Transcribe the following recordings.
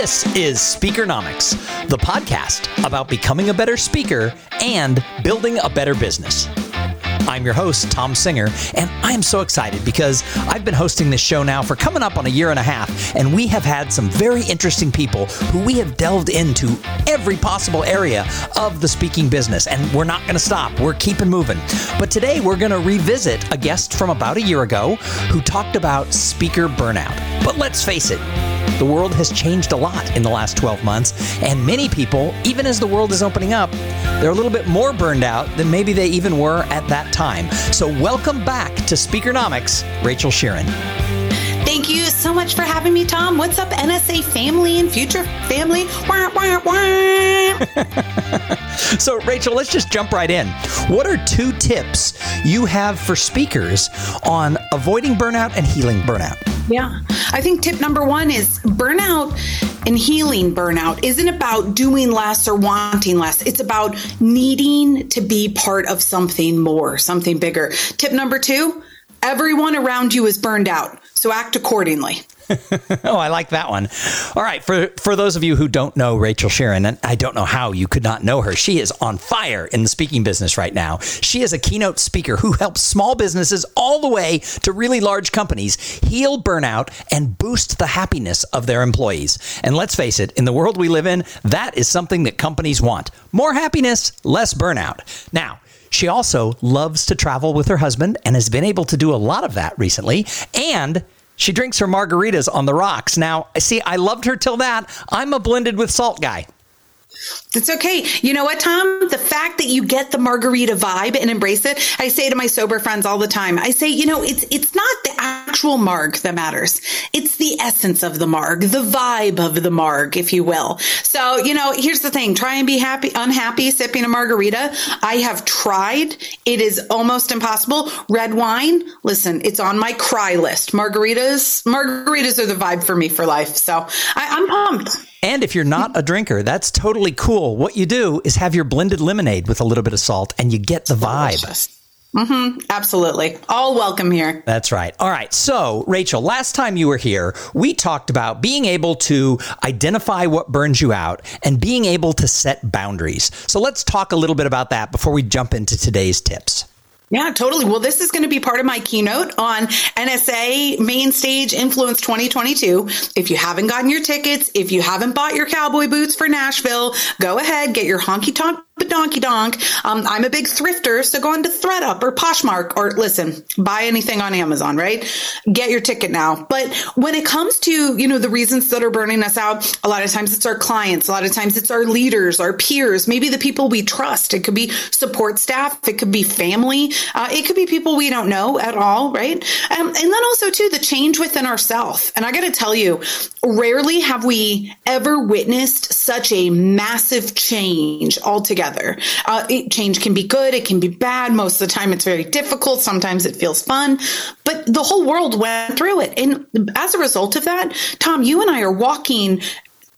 This is Speakernomics, the podcast about becoming a better speaker and building a better business. I'm your host, Tom Singer, and I am so excited because I've been hosting this show now for coming up on a year and a half, and we have had some very interesting people who we have delved into every possible area of the speaking business, and we're not going to stop. We're keeping moving. But today we're going to revisit a guest from about a year ago who talked about speaker burnout. But let's face it, the world has changed a lot in the last 12 months, and many people, even as the world is opening up, they're a little bit more burned out than maybe they even were at that time. So, welcome back to Speakernomics, Rachel Sheerin. So much for having me, Tom. What's up, NSA family and future family? Wah, wah, wah. so, Rachel, let's just jump right in. What are two tips you have for speakers on avoiding burnout and healing burnout? Yeah. I think tip number one is burnout and healing burnout isn't about doing less or wanting less. It's about needing to be part of something more, something bigger. Tip number two everyone around you is burned out. So act accordingly. oh, I like that one. All right, for for those of you who don't know Rachel Sheerin, and I don't know how you could not know her, she is on fire in the speaking business right now. She is a keynote speaker who helps small businesses all the way to really large companies heal burnout and boost the happiness of their employees. And let's face it, in the world we live in, that is something that companies want. More happiness, less burnout. Now, she also loves to travel with her husband and has been able to do a lot of that recently. And she drinks her margaritas on the rocks. Now, see, I loved her till that. I'm a blended with salt guy. It's okay. You know what, Tom? The fact that you get the margarita vibe and embrace it, I say to my sober friends all the time. I say, you know, it's it's not the actual marg that matters. It's the essence of the marg, the vibe of the marg, if you will. So, you know, here's the thing. Try and be happy unhappy sipping a margarita. I have tried. It is almost impossible. Red wine, listen, it's on my cry list. Margaritas, margaritas are the vibe for me for life. So, I, I'm pumped. And if you're not a drinker, that's totally cool. What you do is have your blended lemonade with a little bit of salt and you get the vibe. Mm-hmm. Absolutely. All welcome here. That's right. All right. So, Rachel, last time you were here, we talked about being able to identify what burns you out and being able to set boundaries. So, let's talk a little bit about that before we jump into today's tips. Yeah, totally. Well, this is going to be part of my keynote on NSA Main Stage Influence 2022. If you haven't gotten your tickets, if you haven't bought your cowboy boots for Nashville, go ahead, get your honky tonk donkey donk. Um, I'm a big thrifter, so go on to ThredUp or Poshmark or listen, buy anything on Amazon, right? Get your ticket now. But when it comes to, you know, the reasons that are burning us out, a lot of times it's our clients, a lot of times it's our leaders, our peers, maybe the people we trust. It could be support staff, it could be family, uh, it could be people we don't know at all, right? Um, and then also too the change within ourselves. And I got to tell you, rarely have we ever witnessed such a massive change altogether together. Uh, it, change can be good, it can be bad. Most of the time, it's very difficult. Sometimes it feels fun, but the whole world went through it. And as a result of that, Tom, you and I are walking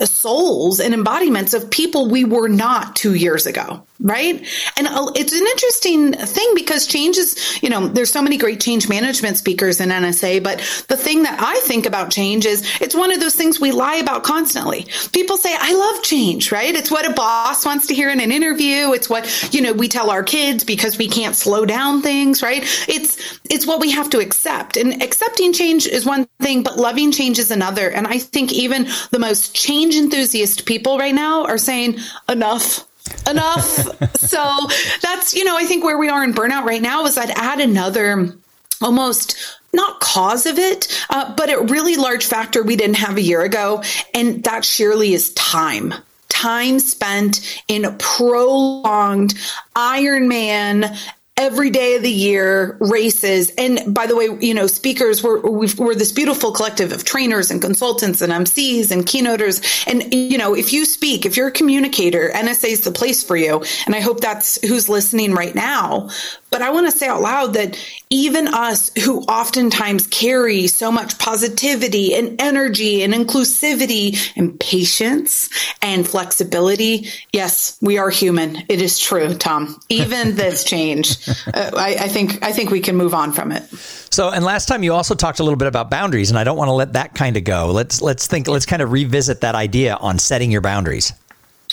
souls and embodiments of people we were not two years ago. Right? And uh, it's an interesting thing because change is, you know, there's so many great change management speakers in NSA, but the thing that I think about change is it's one of those things we lie about constantly. People say, I love change, right? It's what a boss wants to hear in an interview. It's what, you know, we tell our kids because we can't slow down things, right? It's, it's what we have to accept. And accepting change is one thing, but loving change is another. And I think even the most change enthusiast people right now are saying, enough enough. so that's, you know, I think where we are in burnout right now is I'd add another almost not cause of it, uh, but a really large factor we didn't have a year ago. And that surely is time. Time spent in prolonged Ironman every day of the year races. And by the way, you know, speakers, we're, we're this beautiful collective of trainers and consultants and MCs and keynoters. And, you know, if you speak, if you're a communicator, NSA is the place for you. And I hope that's who's listening right now. But I want to say out loud that even us who oftentimes carry so much positivity and energy and inclusivity and patience and flexibility, yes, we are human. It is true, Tom. Even this change, uh, I, I think I think we can move on from it. So, and last time you also talked a little bit about boundaries, and I don't want to let that kind of go. Let's let's think. Let's kind of revisit that idea on setting your boundaries.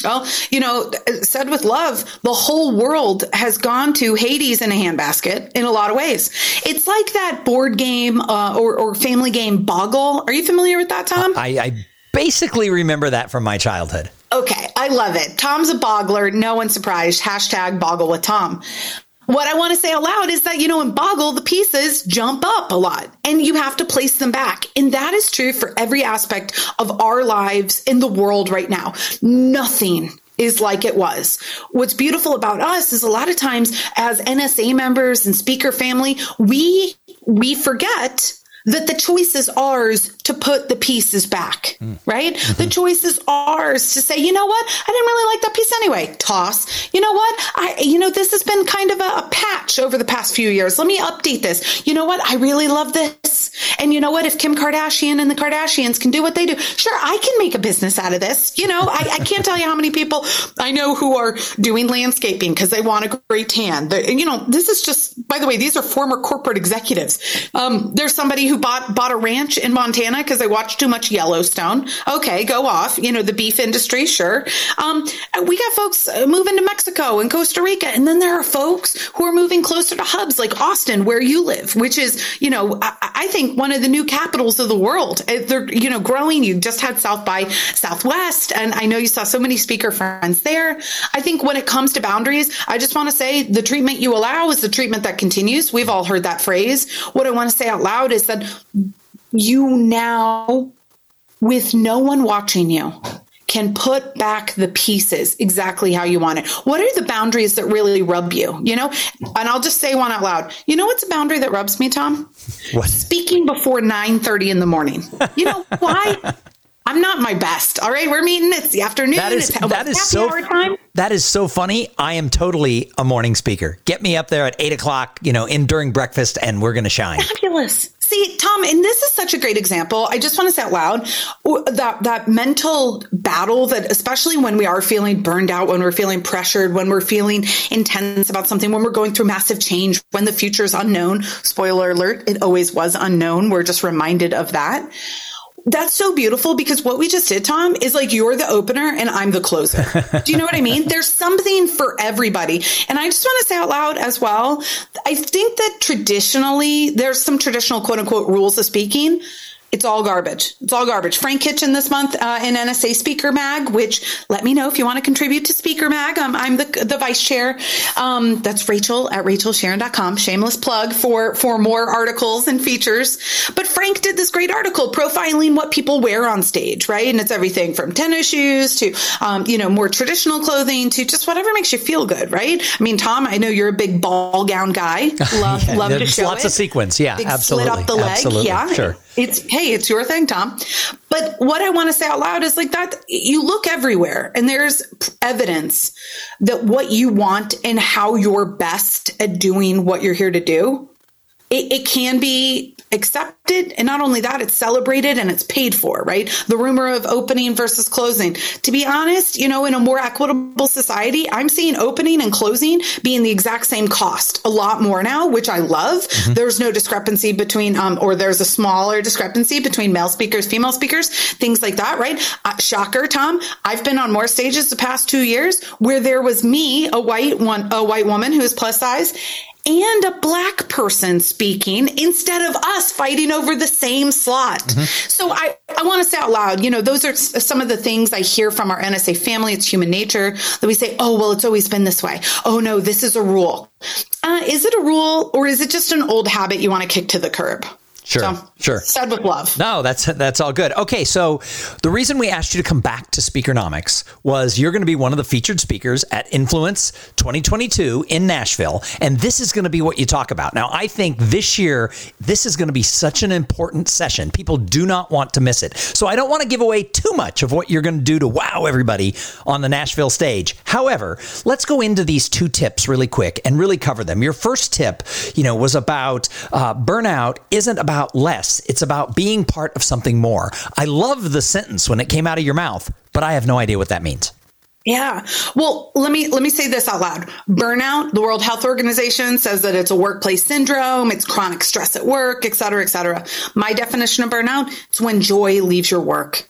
Well, you know, said with love, the whole world has gone to Hades in a handbasket in a lot of ways. It's like that board game uh, or, or, family game Boggle. Are you familiar with that, Tom? I, I basically remember that from my childhood. Okay, I love it. Tom's a boggler. No one's surprised. Hashtag boggle with Tom. What I want to say out loud is that, you know, in Boggle, the pieces jump up a lot and you have to place them back. And that is true for every aspect of our lives in the world right now. Nothing is like it was. What's beautiful about us is a lot of times as NSA members and speaker family, we we forget that the choice is ours to put the pieces back, mm. right? Mm-hmm. The choice is ours to say, you know what? I didn't really like that piece anyway. Toss. You know what? I, you know, this has been kind of a, a patch over the past few years. Let me update this. You know what? I really love this. And you know what? If Kim Kardashian and the Kardashians can do what they do, sure, I can make a business out of this. You know, I, I can't tell you how many people I know who are doing landscaping because they want a great tan. They're, you know, this is just, by the way, these are former corporate executives. Um, there's somebody who bought bought a ranch in Montana because they watched too much Yellowstone. Okay, go off. You know the beef industry, sure. Um, we got folks uh, moving to Mexico and Costa Rica, and then there are folks who are moving closer to hubs like Austin, where you live, which is you know I, I think one of the new capitals of the world. Uh, they're you know growing. You just had South by Southwest, and I know you saw so many speaker friends there. I think when it comes to boundaries, I just want to say the treatment you allow is the treatment that continues. We've all heard that phrase. What I want to say out loud is that you now, with no one watching you, can put back the pieces exactly how you want it. What are the boundaries that really rub you? You know, and I'll just say one out loud. You know what's a boundary that rubs me, Tom? What? Speaking before 9 30 in the morning. You know why? I'm not my best. All right, we're meeting. It's the afternoon. That is it's that is so that is so funny. I am totally a morning speaker. Get me up there at eight o'clock. You know, in during breakfast, and we're going to shine. Fabulous. See, Tom, and this is such a great example. I just want to say out loud that that mental battle that, especially when we are feeling burned out, when we're feeling pressured, when we're feeling intense about something, when we're going through massive change, when the future is unknown. Spoiler alert: it always was unknown. We're just reminded of that that's so beautiful because what we just did, Tom, is like you're the opener and I'm the closer. Do you know what I mean? There's something for everybody. And I just want to say out loud as well, I think that traditionally there's some traditional quote unquote rules of speaking it's all garbage. It's all garbage. Frank Kitchen this month uh, in NSA Speaker Mag, which let me know if you want to contribute to Speaker Mag. Um, I'm the, the vice chair. Um, that's Rachel at rachelsheerin.com. Shameless plug for, for more articles and features. But Frank did this great article profiling what people wear on stage, right? And it's everything from tennis shoes to, um, you know, more traditional clothing to just whatever makes you feel good, right? I mean, Tom, I know you're a big ball gown guy. Love, yeah, love to show lots it. of sequins. Yeah, big absolutely. Slit up the leg. Absolutely. Yeah. Sure. It's, hey, it's your thing, Tom. But what I want to say out loud is like that you look everywhere and there's evidence that what you want and how you're best at doing what you're here to do, it, it can be accepted. And not only that, it's celebrated and it's paid for, right? The rumor of opening versus closing. To be honest, you know, in a more equitable society, I'm seeing opening and closing being the exact same cost a lot more now, which I love. Mm-hmm. There's no discrepancy between, um, or there's a smaller discrepancy between male speakers, female speakers, things like that, right? Uh, shocker, Tom. I've been on more stages the past two years where there was me, a white one, a white woman who is plus size and a black person speaking instead of us fighting over the same slot. Mm-hmm. So I, I want to say out loud, you know, those are some of the things I hear from our NSA family. It's human nature that we say, oh, well, it's always been this way. Oh, no, this is a rule. Uh, is it a rule or is it just an old habit you want to kick to the curb? Sure. So, sure. Said with love. No, that's that's all good. Okay, so the reason we asked you to come back to Speakernomics was you're going to be one of the featured speakers at Influence 2022 in Nashville, and this is going to be what you talk about. Now, I think this year this is going to be such an important session. People do not want to miss it. So I don't want to give away too much of what you're going to do to wow everybody on the Nashville stage. However, let's go into these two tips really quick and really cover them. Your first tip, you know, was about uh, burnout isn't about about less, it's about being part of something more. I love the sentence when it came out of your mouth, but I have no idea what that means. Yeah. Well, let me let me say this out loud. Burnout, the World Health Organization says that it's a workplace syndrome, it's chronic stress at work, et cetera, et cetera. My definition of burnout is when joy leaves your work.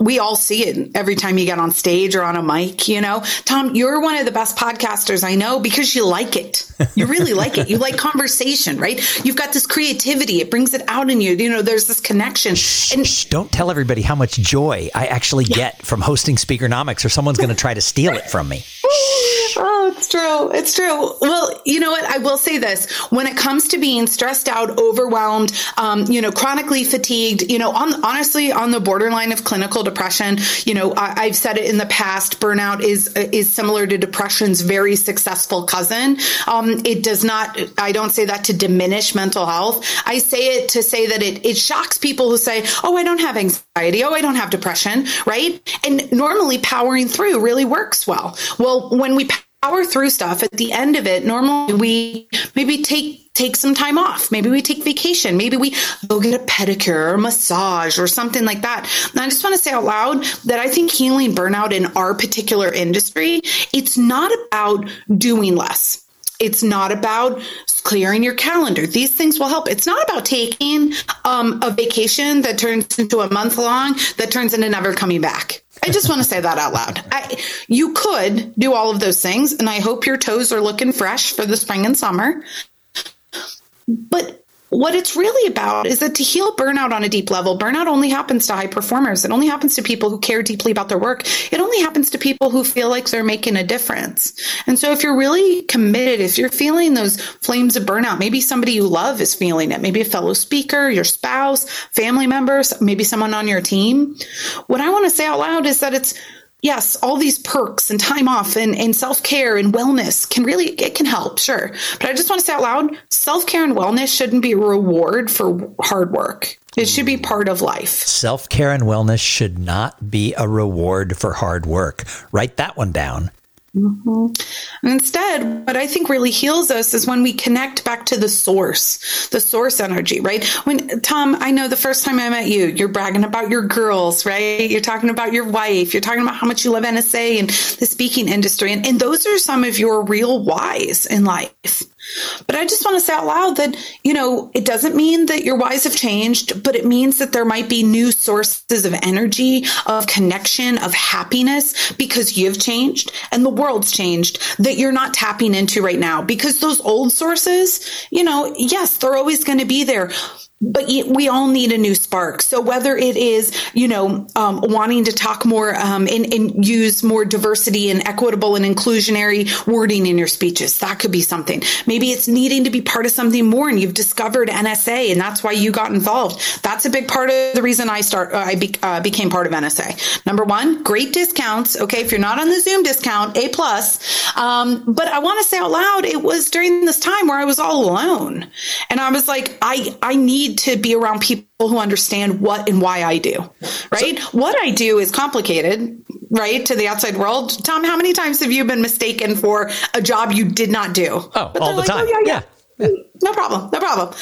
We all see it every time you get on stage or on a mic, you know. Tom, you're one of the best podcasters I know because you like it. You really like it. You like conversation, right? You've got this creativity. It brings it out in you. You know, there's this connection. Shh, and shh, don't tell everybody how much joy I actually yeah. get from hosting Speakernomics or someone's going to try to steal it from me. Oh, it's true. It's true. Well, you know what? I will say this. When it comes to being stressed out, overwhelmed, um, you know, chronically fatigued, you know, on, honestly, on the borderline of clinical depression, you know, I, have said it in the past, burnout is, is similar to depression's very successful cousin. Um, it does not, I don't say that to diminish mental health. I say it to say that it, it shocks people who say, Oh, I don't have anxiety. Oh, I don't have depression. Right. And normally powering through really works well. Well, when we power through stuff at the end of it, normally we maybe take take some time off. Maybe we take vacation. Maybe we go get a pedicure or massage or something like that. And I just want to say out loud that I think healing burnout in our particular industry, it's not about doing less. It's not about clearing your calendar. These things will help. It's not about taking um, a vacation that turns into a month long that turns into never coming back. I just want to say that out loud. I, you could do all of those things, and I hope your toes are looking fresh for the spring and summer. But what it's really about is that to heal burnout on a deep level, burnout only happens to high performers. It only happens to people who care deeply about their work. It only happens to people who feel like they're making a difference. And so if you're really committed, if you're feeling those flames of burnout, maybe somebody you love is feeling it, maybe a fellow speaker, your spouse, family members, maybe someone on your team. What I want to say out loud is that it's yes, all these perks and time off and, and self care and wellness can really, it can help, sure. But I just want to say out loud self care and wellness shouldn't be a reward for hard work. It should be part of life. Self care and wellness should not be a reward for hard work. Write that one down. Mm-hmm. Instead, what I think really heals us is when we connect back to the source, the source energy, right? When Tom, I know the first time I met you, you're bragging about your girls, right? You're talking about your wife. You're talking about how much you love NSA and the speaking industry. And, and those are some of your real whys in life. But I just want to say out loud that, you know, it doesn't mean that your whys have changed, but it means that there might be new sources of energy, of connection, of happiness because you've changed and the world's changed that you're not tapping into right now. Because those old sources, you know, yes, they're always going to be there but we all need a new spark. So whether it is, you know, um, wanting to talk more um, and, and, use more diversity and equitable and inclusionary wording in your speeches, that could be something. Maybe it's needing to be part of something more, and you've discovered NSA, and that's why you got involved. That's a big part of the reason I start. Uh, I be, uh, became part of NSA. Number one, great discounts. Okay, if you're not on the Zoom discount, a plus. Um, but I want to say out loud, it was during this time where I was all alone, and I was like, I I need to be around people who understand what and why I do, right? So, what I do is complicated, right? To the outside world. Tom, how many times have you been mistaken for a job you did not do? Oh, all the like, time. Oh, yeah, yeah. yeah. Yeah. No problem. No problem.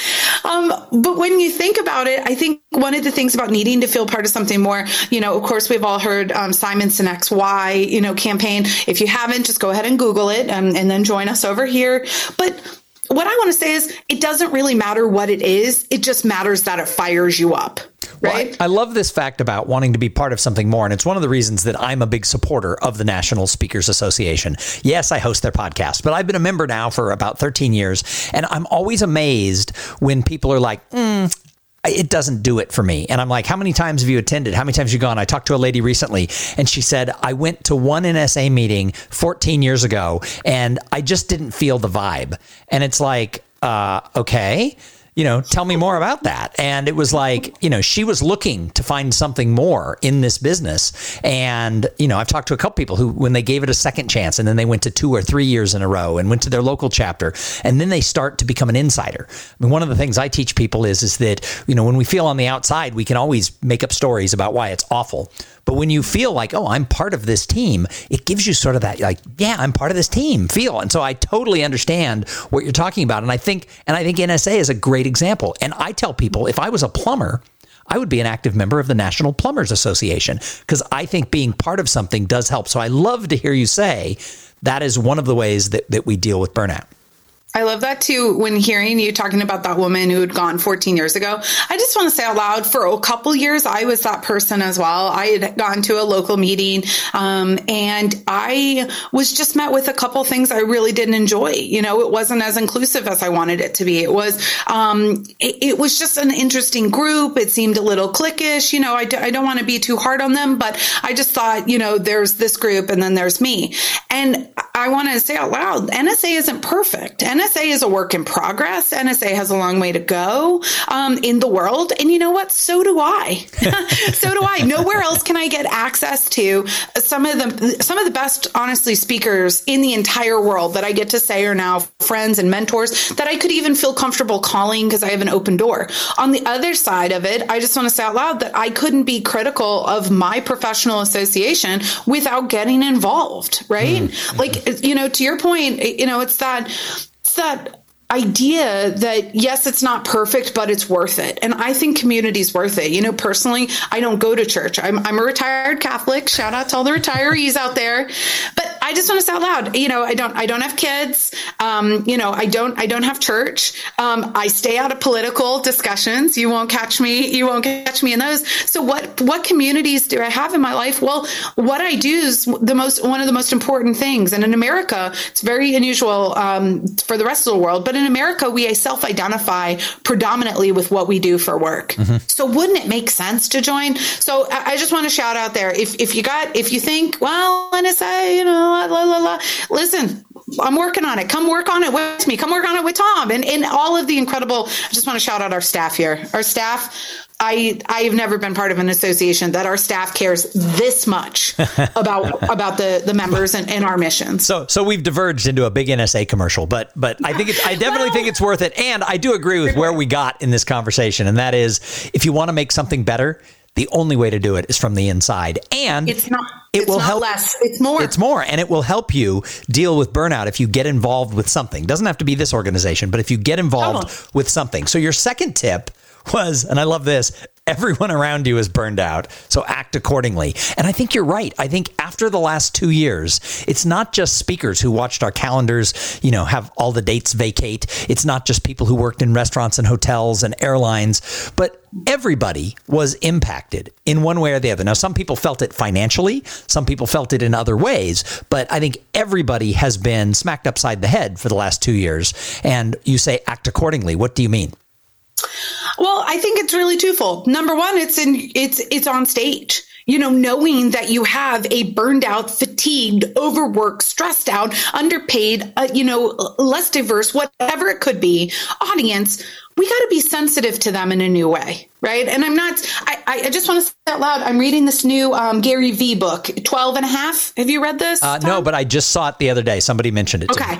Um, but when you think about it, I think one of the things about needing to feel part of something more, you know, of course, we've all heard um, Simon Sinek's Why, you know, campaign. If you haven't, just go ahead and Google it and, and then join us over here. But what I want to say is it doesn't really matter what it is. It just matters that it fires you up. Right. Well, I, I, love this fact about wanting to be part of something more. And it's one of the reasons that I'm a big supporter of the National Speakers Association. Yes, I host their podcast, but I've been a member now for about 13 years. And I'm always amazed when people are like, mm, it doesn't do it for me. And I'm like, how many times have you attended? How many times have you gone? I talked to a lady recently and she said, I went to one NSA meeting 14 years ago and I just didn't feel the vibe. And it's like, uh, okay you know, tell me more about that. And it was like, you know, she was looking to find something more in this business. And, you know, I've talked to a couple people who, when they gave it a second chance and then they went to two or three years in a row and went to their local chapter, and then they start to become an insider. I mean, one of the things I teach people is, is that, you know, when we feel on the outside, we can always make up stories about why it's awful. But when you feel like, oh, I'm part of this team, it gives you sort of that, like, yeah, I'm part of this team feel. And so I totally understand what you're talking about. And I think, and I think NSA is a great example. And I tell people, if I was a plumber, I would be an active member of the National Plumbers Association because I think being part of something does help. So I love to hear you say that is one of the ways that, that we deal with burnout. I love that too. When hearing you talking about that woman who had gone 14 years ago, I just want to say out loud for a couple years, I was that person as well. I had gone to a local meeting, um, and I was just met with a couple things I really didn't enjoy. You know, it wasn't as inclusive as I wanted it to be. It was, um, it, it, was just an interesting group. It seemed a little cliquish. You know, I d- I don't want to be too hard on them, but I just thought, you know, there's this group and then there's me. And I want to say out loud, NSA isn't perfect. NSA is a work in progress. NSA has a long way to go um, in the world. And you know what? So do I. so do I. Nowhere else can I get access to some of the some of the best, honestly, speakers in the entire world that I get to say are now friends and mentors that I could even feel comfortable calling because I have an open door. On the other side of it, I just want to say out loud that I couldn't be critical of my professional association without getting involved, right? Mm-hmm. Like, you know, to your point, you know, it's that that idea that yes, it's not perfect, but it's worth it. And I think community's worth it. You know, personally, I don't go to church. I'm, I'm a retired Catholic. Shout out to all the retirees out there. But I just want to say out loud, you know, I don't, I don't have kids. Um, you know, I don't, I don't have church. Um, I stay out of political discussions. You won't catch me. You won't catch me in those. So what, what communities do I have in my life? Well, what I do is the most, one of the most important things. And in America, it's very unusual, um, for the rest of the world, but in America, we self identify predominantly with what we do for work. Mm-hmm. So wouldn't it make sense to join? So I, I just want to shout out there. If, if you got, if you think, well, NSA, you know, la, la, la, la, listen, I'm working on it. Come work on it with me. Come work on it with Tom and, and all of the incredible. I just want to shout out our staff here. Our staff, I I've never been part of an association that our staff cares this much about about the the members and, and, our missions. So so we've diverged into a big NSA commercial, but but I think it's, I definitely well, think it's worth it, and I do agree with where we got in this conversation, and that is if you want to make something better, the only way to do it is from the inside, and it's not. It will help. Less. It's more. It's more, and it will help you deal with burnout if you get involved with something. Doesn't have to be this organization, but if you get involved with something. So your second tip was, and I love this, everyone around you is burned out. So act accordingly. And I think you're right. I think after the last two years, it's not just speakers who watched our calendars, you know, have all the dates vacate. It's not just people who worked in restaurants and hotels and airlines, but everybody was impacted in one way or the other. Now, some people felt it financially, some people felt it in other ways, but I think everybody has been smacked upside the head for the last two years. And you say act accordingly. What do you mean? Well, I think it's really twofold. Number one, it's in it's it's on stage. You know, knowing that you have a burned out, fatigued, overworked, stressed out, underpaid, uh, you know, less diverse, whatever it could be, audience, we got to be sensitive to them in a new way right? And I'm not, I, I just want to say out loud, I'm reading this new um, Gary Vee book, 12 and a half. Have you read this? Uh, no, but I just saw it the other day. Somebody mentioned it. Okay.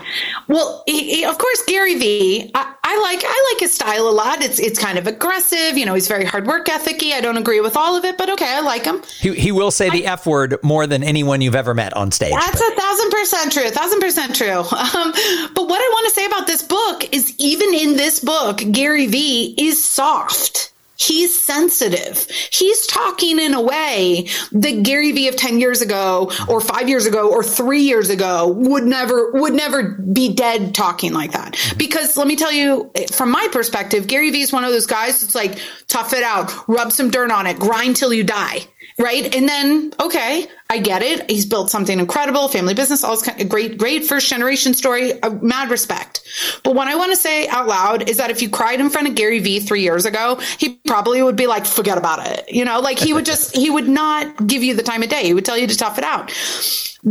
Well, he, he, of course, Gary Vee, I, I, like, I like his style a lot. It's, it's kind of aggressive. You know, he's very hard work ethicy. I don't agree with all of it, but okay, I like him. He, he will say the F word more than anyone you've ever met on stage. That's but. a thousand percent true. A thousand percent true. Um, but what I want to say about this book is even in this book, Gary Vee is soft. He's sensitive. He's talking in a way that Gary Vee of 10 years ago or five years ago or three years ago would never, would never be dead talking like that. Mm-hmm. Because let me tell you, from my perspective, Gary Vee is one of those guys that's like, tough it out, rub some dirt on it, grind till you die right? And then, okay, I get it. He's built something incredible, family business, all kind of great, great first generation story. Uh, mad respect. But what I want to say out loud is that if you cried in front of Gary Vee three years ago, he probably would be like, forget about it. You know, like he would just, he would not give you the time of day. He would tell you to tough it out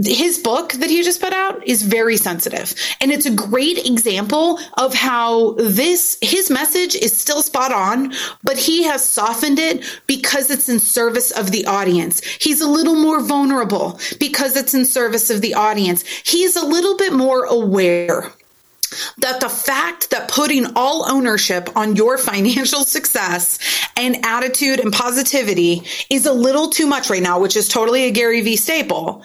his book that he just put out is very sensitive. And it's a great example of how this, his message is still spot on, but he has softened it because it's in service of the audience. He's a little more vulnerable because it's in service of the audience. He's a little bit more aware that the fact that putting all ownership on your financial success and attitude and positivity is a little too much right now, which is totally a Gary Vee staple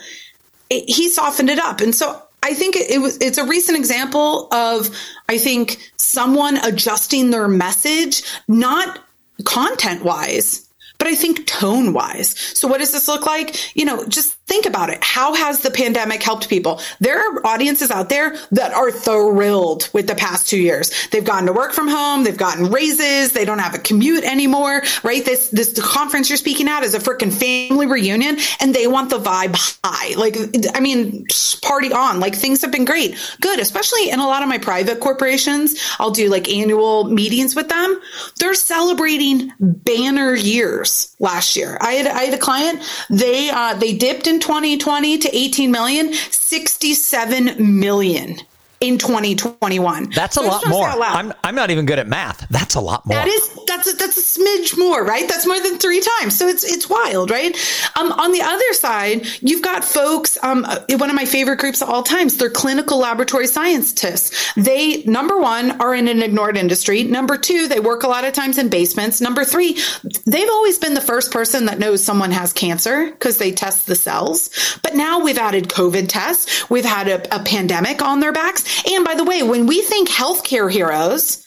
it, he softened it up. And so I think it, was it's a recent example of I think someone adjusting their message, not content wise, but I think tone wise. So what does this look like? You know, just think about it. How has the pandemic helped people? There are audiences out there that are thrilled with the past two years. They've gotten to work from home. They've gotten raises. They don't have a commute anymore, right? This, this conference you're speaking at is a freaking family reunion and they want the vibe high. Like, I mean, party on. Like things have been great. Good. Especially in a lot of my private corporations. I'll do like annual meetings with them. They're celebrating banner years last year. I had, I had a client. They, uh, they dipped in in 2020 to 18 million, 67 million in 2021. That's so a lot more. I'm, I'm not even good at math. That's a lot more. That is that's a, that's a smidge more, right? That's more than three times. So it's it's wild, right? Um, on the other side, you've got folks. Um, uh, one of my favorite groups of all times. They're clinical laboratory scientists. They number one are in an ignored industry. Number two, they work a lot of times in basements. Number three, they've always been the first person that knows someone has cancer because they test the cells. But now we've added COVID tests. We've had a, a pandemic on their backs. And by the way, when we think healthcare heroes,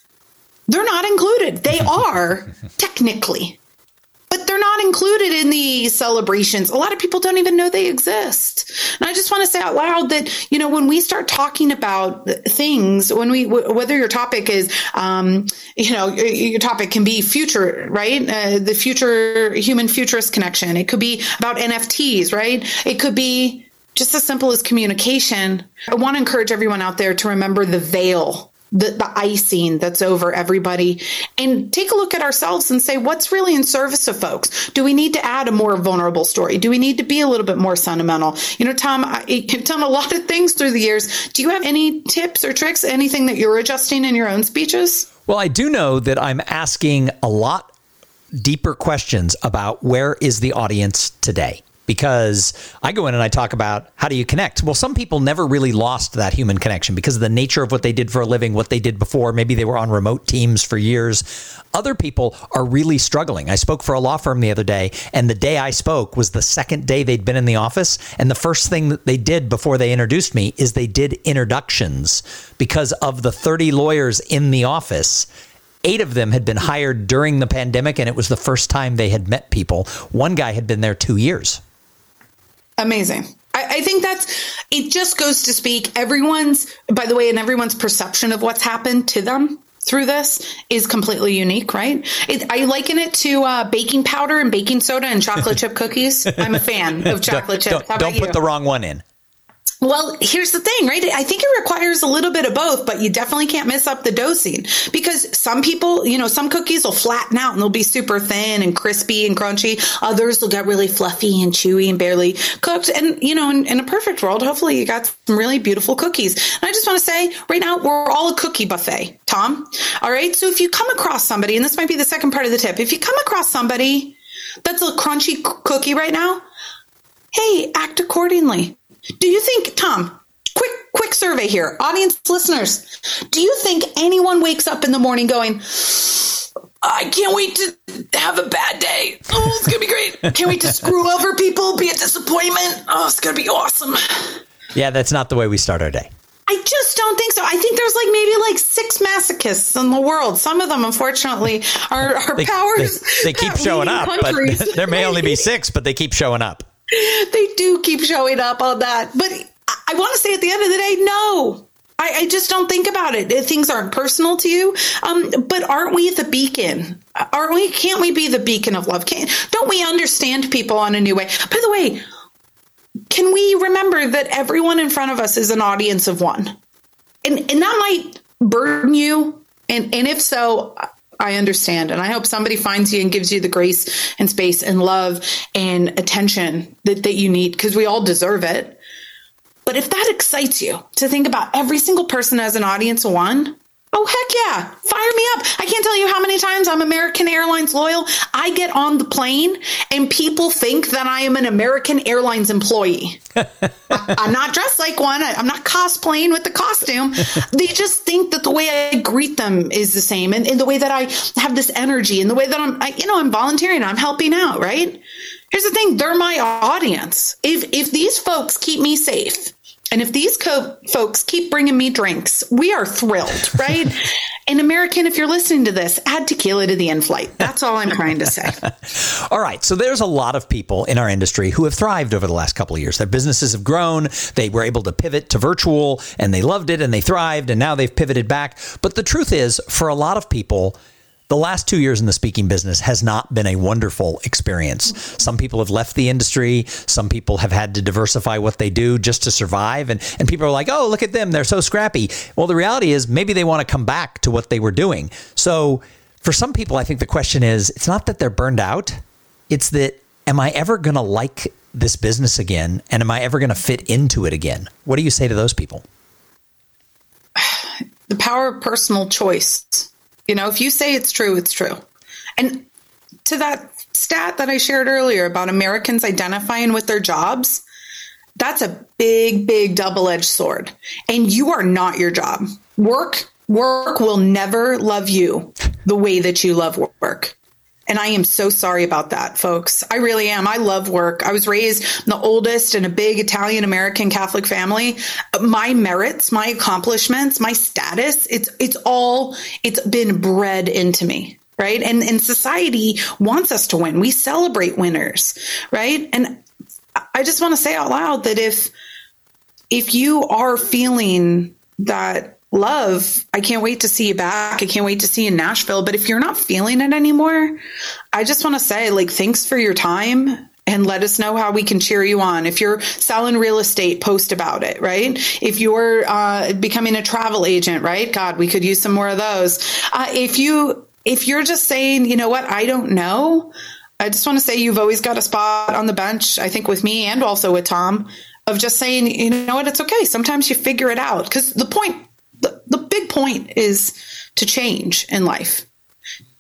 they're not included. They are technically, but they're not included in the celebrations. A lot of people don't even know they exist. And I just want to say out loud that, you know, when we start talking about things, when we, whether your topic is, um, you know, your topic can be future, right? Uh, the future human futurist connection. It could be about NFTs, right? It could be, just as simple as communication. I want to encourage everyone out there to remember the veil, the, the icing that's over everybody, and take a look at ourselves and say, what's really in service of folks? Do we need to add a more vulnerable story? Do we need to be a little bit more sentimental? You know, Tom, I, you've done a lot of things through the years. Do you have any tips or tricks, anything that you're adjusting in your own speeches? Well, I do know that I'm asking a lot deeper questions about where is the audience today because I go in and I talk about how do you connect. Well, some people never really lost that human connection because of the nature of what they did for a living, what they did before. Maybe they were on remote teams for years. Other people are really struggling. I spoke for a law firm the other day, and the day I spoke was the second day they'd been in the office. And the first thing that they did before they introduced me is they did introductions because of the 30 lawyers in the office eight of them had been hired during the pandemic and it was the first time they had met people. One guy had been there two years. Amazing. I, I, think that's it just goes to speak everyone's by the way and everyone's perception of what's happened to them through this is completely unique right? It, i liken it to uh, baking powder and baking soda and chocolate chip cookies. I'm a fan of chocolate chip don't, don't put the wrong one in Well, here's the thing, right? I think it requires a little bit of both, but you definitely can't miss up the dosing because some people, you know, some cookies will flatten out and they'll be super thin and crispy and crunchy. Others will get really fluffy and chewy and barely cooked. And, you know, in, in a perfect world, hopefully you got some really beautiful cookies. And I just want to say right now, we're all a cookie buffet, Tom. All right. So if you come across somebody, and this might be the second part of the tip, if you come across somebody that's a crunchy cookie right now, hey, act accordingly do you think, Tom, quick, quick survey here, audience listeners, do you think anyone wakes up in the morning going, I can't wait to have a bad day. Oh, it's going to be great. Can't wait to screw over people, be a disappointment. Oh, it's going to be awesome. Yeah, that's not the way we start our day. I just don't think so. I think there's like maybe like six masochists in the world. Some of them, unfortunately, are, are they, powers. They, they keep showing up, countries. but there may only be six, but they keep showing up. They do keep showing up on that. But I want to say at the end of the day, no. I, I just don't think about it. Things aren't personal to you. Um, but aren't we the beacon? Aren't we? Can't we be the beacon of love? Can't, don't we understand people on a new way? By the way, can we remember that everyone in front of us is an audience of one? And, and that might burden you. And, and if so, I understand. And I hope somebody finds you and gives you the grace and space and love and attention that, that you need because we all deserve it. But if that excites you to think about every single person as an audience of one, Oh, heck yeah. Fire me up. I can't tell you how many times I'm American Airlines loyal. I get on the plane and people think that I am an American Airlines employee. I, am not dressed like one. I, am not cosplaying with the costume. They just think that the way I greet them is the same and, and the way that I have this energy and the way that I'm, I, you know, I'm volunteering. I'm helping out, right? Here's the thing. They're my audience. If, if these folks keep me safe, and if these co- folks keep bringing me drinks, we are thrilled, right? and American, if you're listening to this, add tequila to the in flight. That's all I'm trying to say. all right. So there's a lot of people in our industry who have thrived over the last couple of years. Their businesses have grown. They were able to pivot to virtual and they loved it and they thrived and now they've pivoted back. But the truth is, for a lot of people, the last two years in the speaking business has not been a wonderful experience. Some people have left the industry. Some people have had to diversify what they do just to survive. And, and people are like, oh, look at them. They're so scrappy. Well, the reality is maybe they want to come back to what they were doing. So for some people, I think the question is it's not that they're burned out, it's that am I ever going to like this business again? And am I ever going to fit into it again? What do you say to those people? The power of personal choice you know, if you say it's true, it's true. And to that stat that I shared earlier about Americans identifying with their jobs, that's a big, big double edged sword. And you are not your job. Work, work will never love you the way that you love work. And I am so sorry about that, folks. I really am. I love work. I was raised the oldest in a big Italian American Catholic family. My merits, my accomplishments, my status, it's, it's all, it's been bred into me. Right. And, and society wants us to win. We celebrate winners. Right. And I just want to say out loud that if, if you are feeling that love, I can't wait to see you back. I can't wait to see you in Nashville. But if you're not feeling it anymore, I just want to say, like, thanks for your time and let us know how we can cheer you on. If you're selling real estate, post about it, right? If you're uh, becoming a travel agent, right? God, we could use some more of those. Uh, if you, if you're just saying, you know what, I don't know. I just want to say you've always got a spot on the bench. I think with me and also with Tom of just saying, you know what, it's okay. Sometimes you figure it out because the point big point is to change in life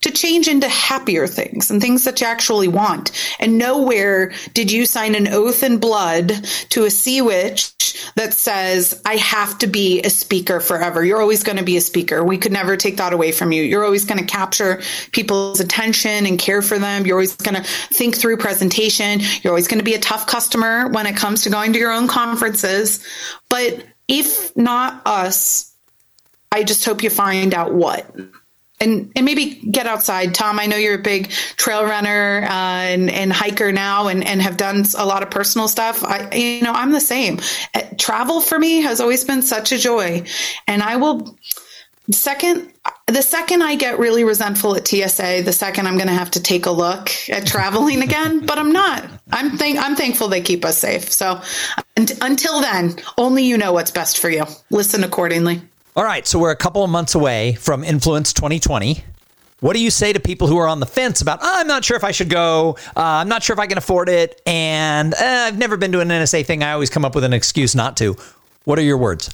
to change into happier things and things that you actually want. And nowhere did you sign an oath in blood to a sea witch that says, I have to be a speaker forever. You're always going to be a speaker. We could never take that away from you. You're always going to capture people's attention and care for them. You're always going to think through presentation. You're always going to be a tough customer when it comes to going to your own conferences. But if not us, I just hope you find out what. And, and maybe get outside. Tom, I know you're a big trail runner uh, and, and hiker now and, and have done a lot of personal stuff. I, you know, I'm the same. Uh, travel for me has always been such a joy. And I will, second, the second I get really resentful at TSA, the second I'm going to have to take a look at traveling again, but I'm not. I'm think I'm thankful they keep us safe. So until then, only you know what's best for you. Listen accordingly. All right, so we're a couple of months away from Influence 2020. What do you say to people who are on the fence about, oh, I'm not sure if I should go, uh, I'm not sure if I can afford it, and uh, I've never been to an NSA thing. I always come up with an excuse not to. What are your words?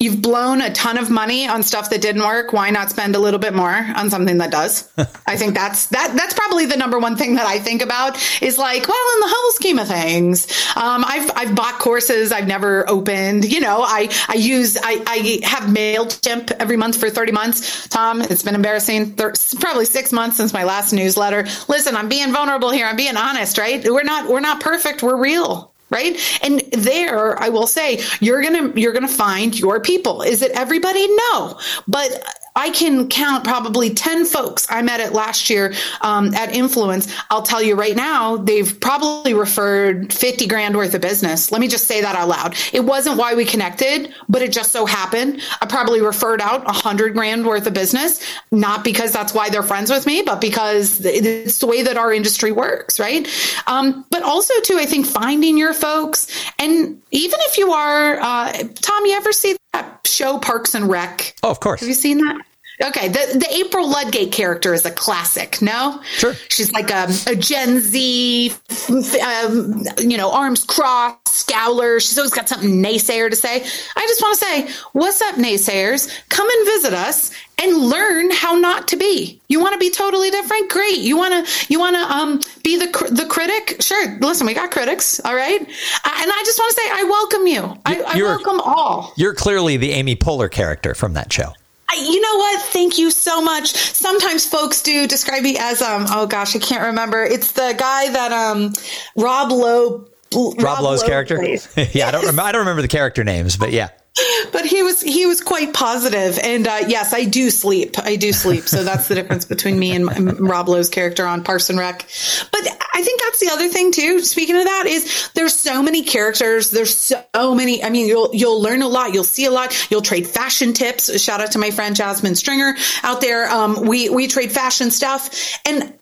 You've blown a ton of money on stuff that didn't work. Why not spend a little bit more on something that does? I think that's that. That's probably the number one thing that I think about is like, well, in the whole scheme of things, um, I've I've bought courses I've never opened. You know, I I use I I have Mailchimp every month for thirty months. Tom, it's been embarrassing. probably six months since my last newsletter. Listen, I'm being vulnerable here. I'm being honest, right? We're not we're not perfect. We're real right? And there i will say you're gonna you're gonna find your people. Is it everybody? No. But I can count probably 10 folks I met at last year um, at Influence. I'll tell you right now, they've probably referred 50 grand worth of business. Let me just say that out loud. It wasn't why we connected, but it just so happened. I probably referred out 100 grand worth of business, not because that's why they're friends with me, but because it's the way that our industry works, right? Um, but also, too, I think finding your folks, and even if you are, uh, Tom, you ever see that show Parks and Rec? Oh, of course. Have you seen that? Okay, the the April Ludgate character is a classic. No, sure. She's like a, a Gen Z, um, you know, arms crossed, scowler. She's always got something naysayer to say. I just want to say, what's up, naysayers? Come and visit us and learn how not to be. You want to be totally different? Great. You want to you want to um be the the critic? Sure. Listen, we got critics, all right. And I just want to say, I welcome you. I, I welcome all. You're clearly the Amy Poehler character from that show. I, you know what? Thank you so much. Sometimes folks do describe me as um. Oh gosh, I can't remember. It's the guy that um Rob Lowe. Rob, Rob Lowe's Lowe character. yeah, I don't remember. I don't remember the character names, but yeah but he was he was quite positive and uh, yes i do sleep i do sleep so that's the difference between me and rob lowe's character on parks and rec but i think that's the other thing too. Speaking of that is there's so many characters. There's so many i mean you'll you'll learn a lot. You'll see a lot. You'll trade fashion tips. Shout out to my friend jasmine stringer out there. Um, we we trade fashion stuff. And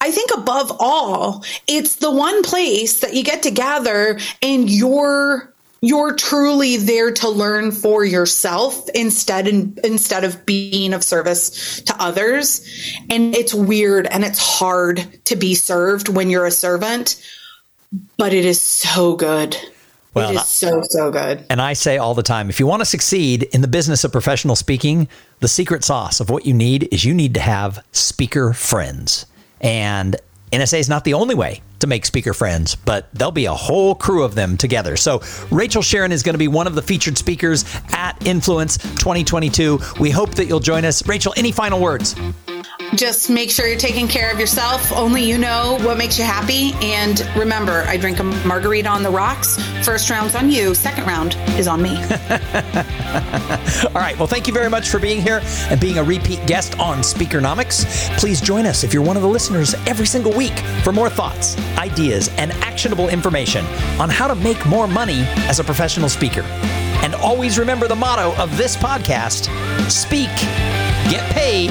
I think above all, it's the one place that you get to gather and you're you're truly there to learn for yourself instead instead of being of service to others and it's weird and it's hard to be served when you're a servant but it is so good well, it is so so good. And I say all the time, if you want to succeed in the business of professional speaking, the secret sauce of what you need is you need to have speaker friends. And NSA is not the only way to make speaker friends, but there'll be a whole crew of them together. So Rachel Sheerin is going to be one of the featured speakers at Influence 2022. We hope that you'll join us. Rachel, any final words? Just make sure you're taking care of yourself. Only you know what makes you happy. And remember, I drink a margarita on the rocks. First round's on you, second round is on me. All right. Well, thank you very much for being here and being a repeat guest on Speakernomics. Please join us if you're one of the listeners every single week for more thoughts, ideas, and actionable information on how to make more money as a professional speaker. And always remember the motto of this podcast speak, get paid,